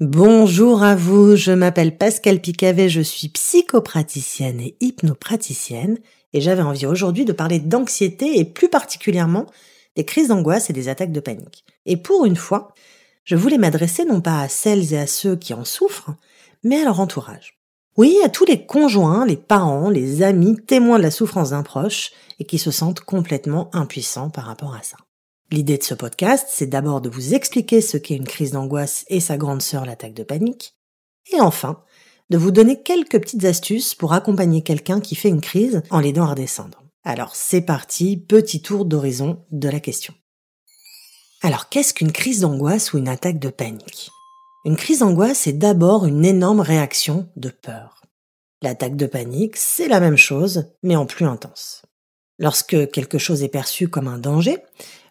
Bonjour à vous, je m'appelle Pascal Picavet, je suis psychopraticienne et hypnopraticienne et j'avais envie aujourd'hui de parler d'anxiété et plus particulièrement des crises d'angoisse et des attaques de panique. Et pour une fois, je voulais m'adresser non pas à celles et à ceux qui en souffrent, mais à leur entourage. Oui, à tous les conjoints, les parents, les amis, témoins de la souffrance d'un proche et qui se sentent complètement impuissants par rapport à ça. L'idée de ce podcast, c'est d'abord de vous expliquer ce qu'est une crise d'angoisse et sa grande sœur l'attaque de panique, et enfin, de vous donner quelques petites astuces pour accompagner quelqu'un qui fait une crise en l'aidant à redescendre. Alors c'est parti, petit tour d'horizon de la question. Alors qu'est-ce qu'une crise d'angoisse ou une attaque de panique? Une crise d'angoisse est d'abord une énorme réaction de peur. L'attaque de panique, c'est la même chose, mais en plus intense. Lorsque quelque chose est perçu comme un danger,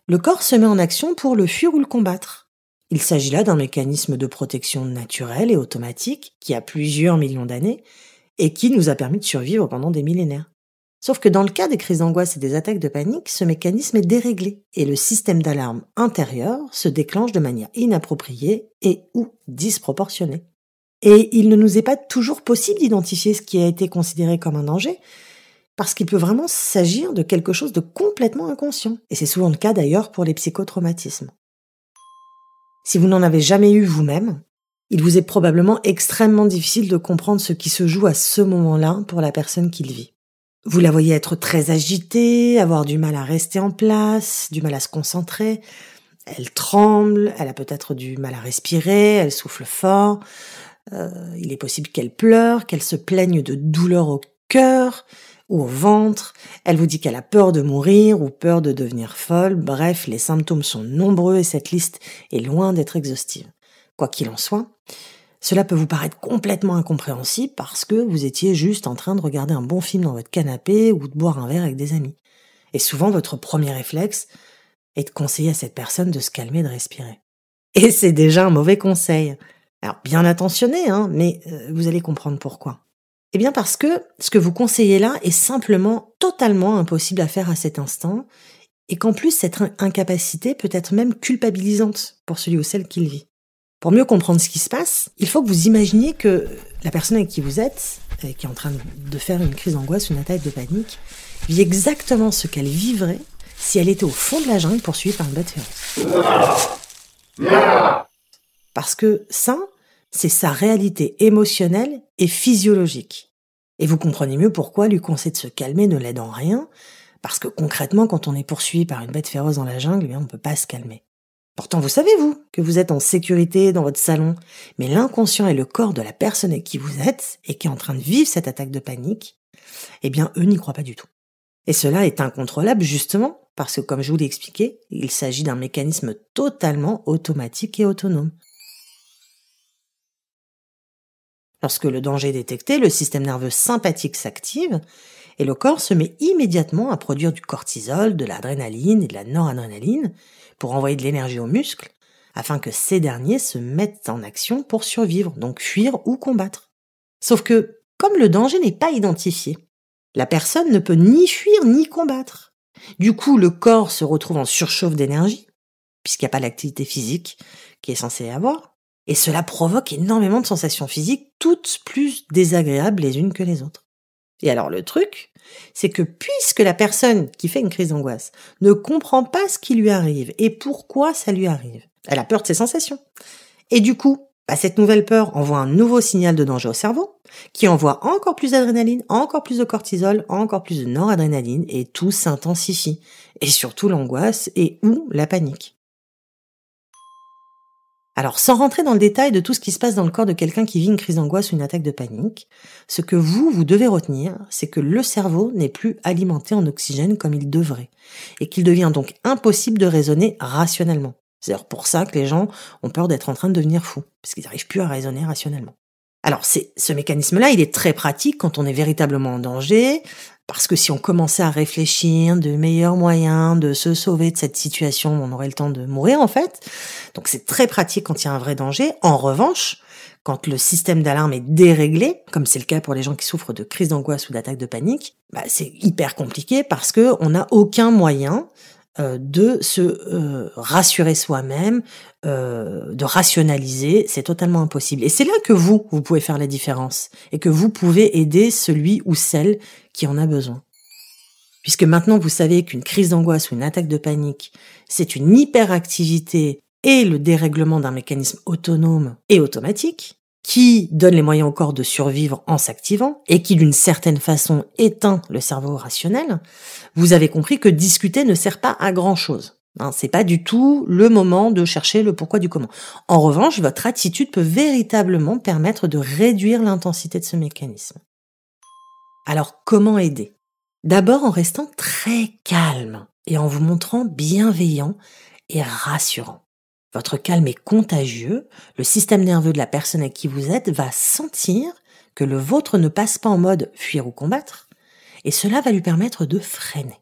le corps se met en action pour le fuir ou le combattre. Il s'agit là d'un mécanisme de protection naturel et automatique qui a plusieurs millions d'années et qui nous a permis de survivre pendant des millénaires. Sauf que dans le cas des crises d'angoisse et des attaques de panique, ce mécanisme est déréglé et le système d'alarme intérieur se déclenche de manière inappropriée et ou disproportionnée. Et il ne nous est pas toujours possible d'identifier ce qui a été considéré comme un danger, parce qu'il peut vraiment s'agir de quelque chose de complètement inconscient. Et c'est souvent le cas d'ailleurs pour les psychotraumatismes. Si vous n'en avez jamais eu vous-même, il vous est probablement extrêmement difficile de comprendre ce qui se joue à ce moment-là pour la personne qui le vit. Vous la voyez être très agitée, avoir du mal à rester en place, du mal à se concentrer. Elle tremble, elle a peut-être du mal à respirer, elle souffle fort. Euh, il est possible qu'elle pleure, qu'elle se plaigne de douleur au cœur, ou au ventre, elle vous dit qu'elle a peur de mourir ou peur de devenir folle, bref, les symptômes sont nombreux et cette liste est loin d'être exhaustive. Quoi qu'il en soit, cela peut vous paraître complètement incompréhensible parce que vous étiez juste en train de regarder un bon film dans votre canapé ou de boire un verre avec des amis. Et souvent, votre premier réflexe est de conseiller à cette personne de se calmer, de respirer. Et c'est déjà un mauvais conseil. Alors, bien attentionné, hein, mais euh, vous allez comprendre pourquoi. Eh bien parce que ce que vous conseillez là est simplement totalement impossible à faire à cet instant, et qu'en plus cette incapacité peut être même culpabilisante pour celui ou celle qui le vit. Pour mieux comprendre ce qui se passe, il faut que vous imaginiez que la personne avec qui vous êtes, euh, qui est en train de faire une crise d'angoisse, une attaque de panique, vit exactement ce qu'elle vivrait si elle était au fond de la jungle poursuivie par une bête féroce. Parce que ça, c'est sa réalité émotionnelle et physiologique. Et vous comprenez mieux pourquoi lui conseiller de se calmer ne l'aide en rien, parce que concrètement, quand on est poursuivi par une bête féroce dans la jungle, eh on ne peut pas se calmer. Pourtant, vous savez, vous, que vous êtes en sécurité dans votre salon, mais l'inconscient et le corps de la personne avec qui vous êtes et qui est en train de vivre cette attaque de panique, eh bien, eux n'y croient pas du tout. Et cela est incontrôlable justement parce que, comme je vous l'ai expliqué, il s'agit d'un mécanisme totalement automatique et autonome. Lorsque le danger est détecté, le système nerveux sympathique s'active et le corps se met immédiatement à produire du cortisol, de l'adrénaline et de la noradrénaline pour envoyer de l'énergie aux muscles afin que ces derniers se mettent en action pour survivre, donc fuir ou combattre. Sauf que, comme le danger n'est pas identifié, la personne ne peut ni fuir ni combattre. Du coup, le corps se retrouve en surchauffe d'énergie, puisqu'il n'y a pas l'activité physique qui est censée avoir, et cela provoque énormément de sensations physiques, toutes plus désagréables les unes que les autres. Et alors le truc, c'est que puisque la personne qui fait une crise d'angoisse ne comprend pas ce qui lui arrive et pourquoi ça lui arrive, elle a peur de ses sensations. Et du coup, bah, cette nouvelle peur envoie un nouveau signal de danger au cerveau, qui envoie encore plus d'adrénaline, encore plus de cortisol, encore plus de noradrénaline, et tout s'intensifie. Et surtout l'angoisse et ou la panique. Alors, sans rentrer dans le détail de tout ce qui se passe dans le corps de quelqu'un qui vit une crise d'angoisse ou une attaque de panique, ce que vous, vous devez retenir, c'est que le cerveau n'est plus alimenté en oxygène comme il devrait, et qu'il devient donc impossible de raisonner rationnellement. C'est d'ailleurs pour ça que les gens ont peur d'être en train de devenir fous, parce qu'ils n'arrivent plus à raisonner rationnellement. Alors, ce mécanisme-là, il est très pratique quand on est véritablement en danger, parce que si on commençait à réfléchir de meilleurs moyens de se sauver de cette situation, on aurait le temps de mourir en fait. Donc c'est très pratique quand il y a un vrai danger. En revanche, quand le système d'alarme est déréglé, comme c'est le cas pour les gens qui souffrent de crise d'angoisse ou d'attaque de panique, bah, c'est hyper compliqué parce que on n'a aucun moyen de se euh, rassurer soi-même, euh, de rationaliser, c'est totalement impossible. Et c'est là que vous, vous pouvez faire la différence et que vous pouvez aider celui ou celle qui en a besoin. Puisque maintenant vous savez qu'une crise d'angoisse ou une attaque de panique, c'est une hyperactivité et le dérèglement d'un mécanisme autonome et automatique, qui donne les moyens au corps de survivre en s'activant et qui d'une certaine façon éteint le cerveau rationnel, vous avez compris que discuter ne sert pas à grand chose. Hein, c'est pas du tout le moment de chercher le pourquoi du comment. En revanche, votre attitude peut véritablement permettre de réduire l'intensité de ce mécanisme. Alors, comment aider? D'abord en restant très calme et en vous montrant bienveillant et rassurant. Votre calme est contagieux, le système nerveux de la personne avec qui vous êtes va sentir que le vôtre ne passe pas en mode fuir ou combattre, et cela va lui permettre de freiner.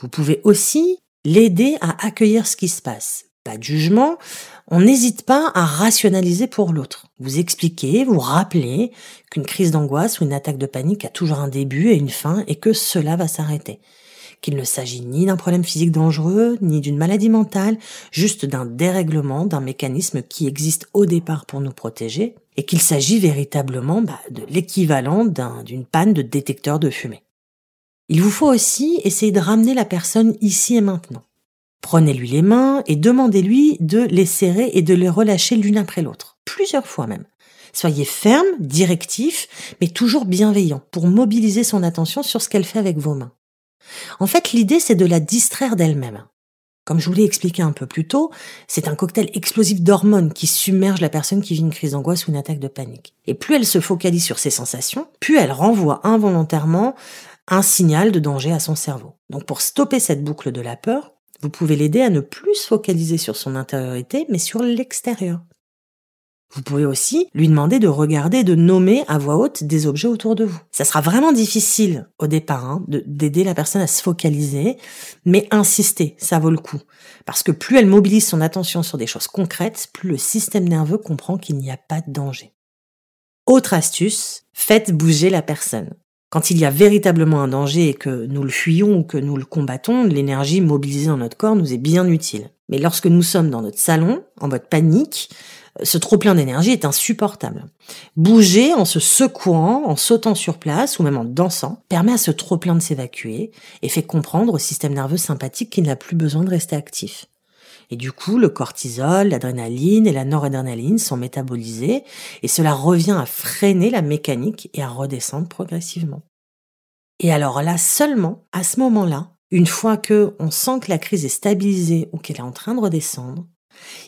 Vous pouvez aussi l'aider à accueillir ce qui se passe. Pas de jugement, on n'hésite pas à rationaliser pour l'autre. Vous expliquez, vous rappelez qu'une crise d'angoisse ou une attaque de panique a toujours un début et une fin et que cela va s'arrêter qu'il ne s'agit ni d'un problème physique dangereux, ni d'une maladie mentale, juste d'un dérèglement d'un mécanisme qui existe au départ pour nous protéger, et qu'il s'agit véritablement bah, de l'équivalent d'une panne de détecteur de fumée. Il vous faut aussi essayer de ramener la personne ici et maintenant. Prenez-lui les mains et demandez-lui de les serrer et de les relâcher l'une après l'autre, plusieurs fois même. Soyez ferme, directif, mais toujours bienveillant pour mobiliser son attention sur ce qu'elle fait avec vos mains. En fait, l'idée, c'est de la distraire d'elle-même. Comme je vous l'ai expliqué un peu plus tôt, c'est un cocktail explosif d'hormones qui submerge la personne qui vit une crise d'angoisse ou une attaque de panique. Et plus elle se focalise sur ses sensations, plus elle renvoie involontairement un signal de danger à son cerveau. Donc pour stopper cette boucle de la peur, vous pouvez l'aider à ne plus se focaliser sur son intériorité, mais sur l'extérieur. Vous pouvez aussi lui demander de regarder, de nommer à voix haute des objets autour de vous. Ça sera vraiment difficile au départ hein, d'aider la personne à se focaliser, mais insistez, ça vaut le coup. Parce que plus elle mobilise son attention sur des choses concrètes, plus le système nerveux comprend qu'il n'y a pas de danger. Autre astuce, faites bouger la personne. Quand il y a véritablement un danger et que nous le fuyons ou que nous le combattons, l'énergie mobilisée dans notre corps nous est bien utile. Mais lorsque nous sommes dans notre salon, en mode panique, ce trop-plein d'énergie est insupportable. Bouger en se secouant, en sautant sur place ou même en dansant permet à ce trop-plein de s'évacuer et fait comprendre au système nerveux sympathique qu'il n'a plus besoin de rester actif. Et du coup, le cortisol, l'adrénaline et la noradrénaline sont métabolisés et cela revient à freiner la mécanique et à redescendre progressivement. Et alors là seulement, à ce moment-là, une fois que on sent que la crise est stabilisée ou qu'elle est en train de redescendre,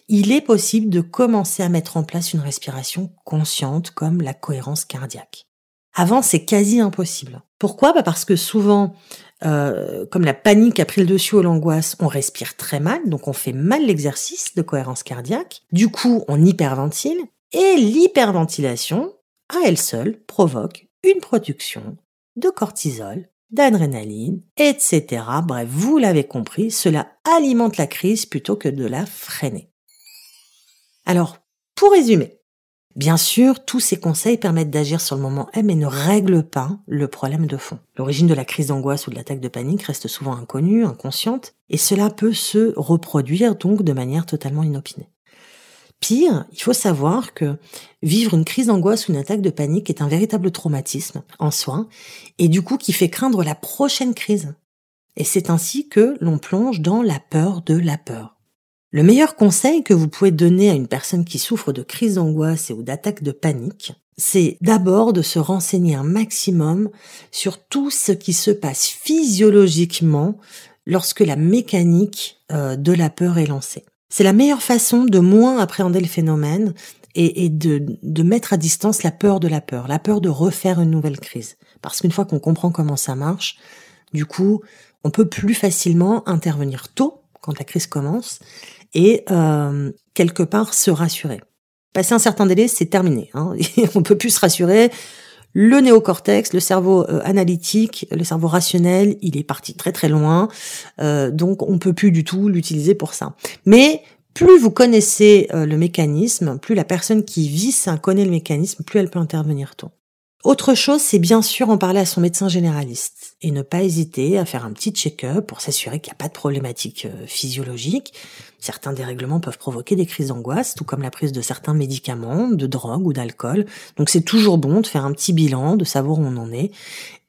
il est possible de commencer à mettre en place une respiration consciente comme la cohérence cardiaque. Avant, c'est quasi impossible. Pourquoi? Bah Parce que souvent, euh, comme la panique a pris le dessus ou l'angoisse, on respire très mal, donc on fait mal l'exercice de cohérence cardiaque. Du coup, on hyperventile, et l'hyperventilation, à elle seule, provoque une production de cortisol, d'adrénaline, etc. Bref, vous l'avez compris, cela alimente la crise plutôt que de la freiner. Alors, pour résumer, bien sûr, tous ces conseils permettent d'agir sur le moment M et ne règlent pas le problème de fond. L'origine de la crise d'angoisse ou de l'attaque de panique reste souvent inconnue, inconsciente, et cela peut se reproduire donc de manière totalement inopinée. Pire, il faut savoir que vivre une crise d'angoisse ou une attaque de panique est un véritable traumatisme en soi, et du coup qui fait craindre la prochaine crise. Et c'est ainsi que l'on plonge dans la peur de la peur. Le meilleur conseil que vous pouvez donner à une personne qui souffre de crise d'angoisse ou d'attaque de panique, c'est d'abord de se renseigner un maximum sur tout ce qui se passe physiologiquement lorsque la mécanique euh, de la peur est lancée. C'est la meilleure façon de moins appréhender le phénomène et, de, mettre à distance la peur de la peur, la peur de refaire une nouvelle crise. Parce qu'une fois qu'on comprend comment ça marche, du coup, on peut plus facilement intervenir tôt quand la crise commence et euh, quelque part se rassurer. Passer un certain délai, c'est terminé. Hein. on peut plus se rassurer le néocortex, le cerveau euh, analytique, le cerveau rationnel, il est parti très très loin, euh, donc on peut plus du tout l'utiliser pour ça. Mais plus vous connaissez euh, le mécanisme, plus la personne qui vit ça connaît le mécanisme, plus elle peut intervenir tôt. Autre chose, c'est bien sûr en parler à son médecin généraliste et ne pas hésiter à faire un petit check-up pour s'assurer qu'il n'y a pas de problématique euh, physiologique. Certains dérèglements peuvent provoquer des crises d'angoisse, tout comme la prise de certains médicaments, de drogue ou d'alcool. Donc c'est toujours bon de faire un petit bilan, de savoir où on en est.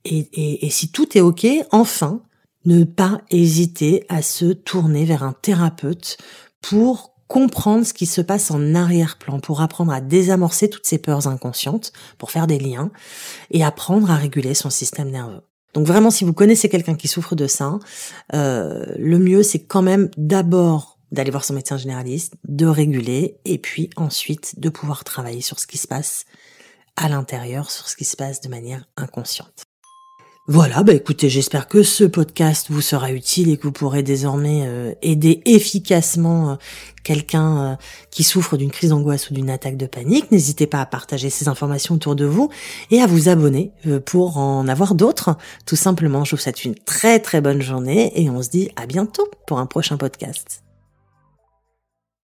Et, et si tout est OK, enfin, ne pas hésiter à se tourner vers un thérapeute pour comprendre ce qui se passe en arrière-plan, pour apprendre à désamorcer toutes ces peurs inconscientes, pour faire des liens, et apprendre à réguler son système nerveux. Donc vraiment, si vous connaissez quelqu'un qui souffre de ça, euh, le mieux c'est quand même d'abord d'aller voir son médecin généraliste, de réguler, et puis ensuite de pouvoir travailler sur ce qui se passe à l'intérieur, sur ce qui se passe de manière inconsciente. Voilà, bah écoutez, j'espère que ce podcast vous sera utile et que vous pourrez désormais euh, aider efficacement euh, quelqu'un euh, qui souffre d'une crise d'angoisse ou d'une attaque de panique. N'hésitez pas à partager ces informations autour de vous et à vous abonner pour en avoir d'autres. Tout simplement, je vous souhaite une très très bonne journée et on se dit à bientôt pour un prochain podcast.